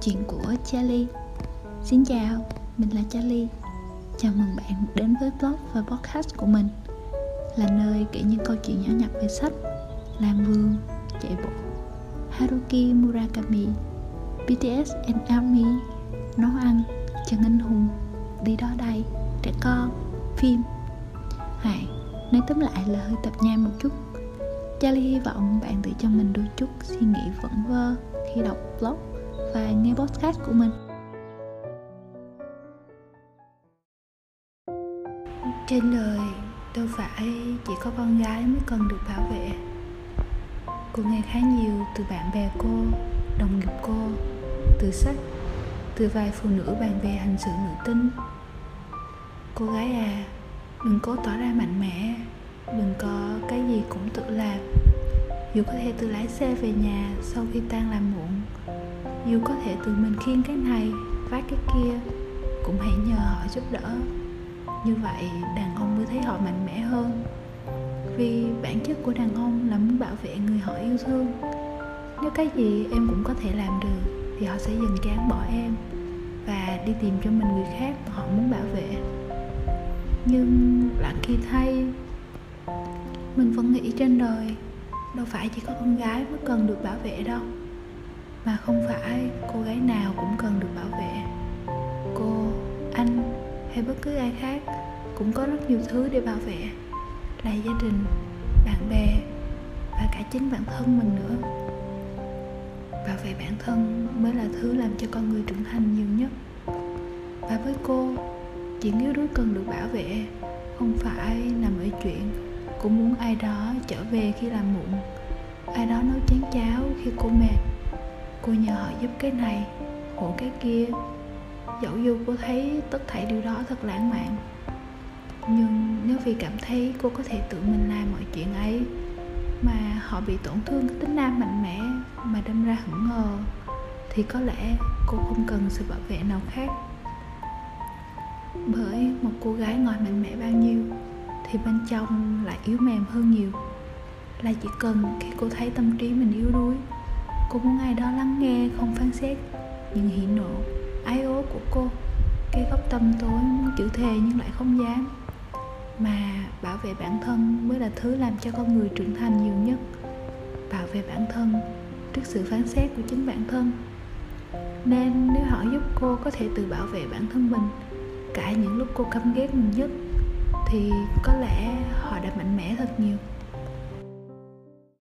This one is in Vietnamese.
Chuyện của Charlie. Xin chào, mình là Charlie. Chào mừng bạn đến với blog và podcast của mình. Là nơi kể những câu chuyện nhỏ nhặt về sách Làm vườn, chạy bộ Haruki Murakami BTS and ARMY Nấu ăn, chân anh hùng Đi đó đây, trẻ con, phim. Hãy nói tóm lại là hơi tập nhai một chút. Charlie hy vọng bạn tự cho mình đôi chút suy nghĩ vẩn vơ khi đọc blog và nghe podcast của mình. Trên đời, đâu phải chỉ có con gái mới cần được bảo vệ. Cô nghe khá nhiều từ bạn bè cô, đồng nghiệp cô, từ sách, từ vài phụ nữ bạn bè hành xử nữ tính. Cô gái à đừng cố tỏ ra mạnh mẽ, đừng có cái gì cũng tự làm. Dù có thể tự lái xe về nhà sau khi tan làm muộn dù có thể tự mình khiêng cái này, vác cái kia, cũng hãy nhờ họ giúp đỡ. Như vậy, đàn ông mới thấy họ mạnh mẽ hơn. Vì bản chất của đàn ông là muốn bảo vệ người họ yêu thương. Nếu cái gì em cũng có thể làm được, thì họ sẽ dần chán bỏ em và đi tìm cho mình người khác họ muốn bảo vệ. Nhưng lặng khi thay, mình vẫn nghĩ trên đời, đâu phải chỉ có con gái mới cần được bảo vệ đâu mà không phải cô gái nào cũng cần được bảo vệ. Cô, anh hay bất cứ ai khác cũng có rất nhiều thứ để bảo vệ. Là gia đình, bạn bè và cả chính bản thân mình nữa. Bảo vệ bản thân mới là thứ làm cho con người trưởng thành nhiều nhất. Và với cô, chuyện yếu đuối cần được bảo vệ không phải nằm ở chuyện cũng muốn ai đó trở về khi làm muộn, ai đó nấu chén cháo khi cô mệt cô nhờ họ giúp cái này hộ cái kia. Dẫu dù cô thấy tất thảy điều đó thật lãng mạn nhưng nếu vì cảm thấy cô có thể tự mình làm mọi chuyện ấy mà họ bị tổn thương cái tính nam mạnh mẽ mà đâm ra hững ngờ, thì có lẽ cô không cần sự bảo vệ nào khác. Bởi một cô gái ngoài mạnh mẽ bao nhiêu thì bên trong lại yếu mềm hơn nhiều. Là chỉ cần khi cô thấy tâm trí mình yếu đuối cô muốn ai đó lắng nghe không phán xét những hỉ nộ ái ố của cô. Cái góc tâm tối muốn chữ thề nhưng lại không dám. Mà bảo vệ bản thân mới là thứ làm cho con người trưởng thành nhiều nhất. Bảo vệ bản thân trước sự phán xét của chính bản thân. Nên nếu họ giúp cô có thể tự bảo vệ bản thân mình cả những lúc cô căm ghét mình nhất, thì có lẽ họ đã mạnh mẽ thật nhiều.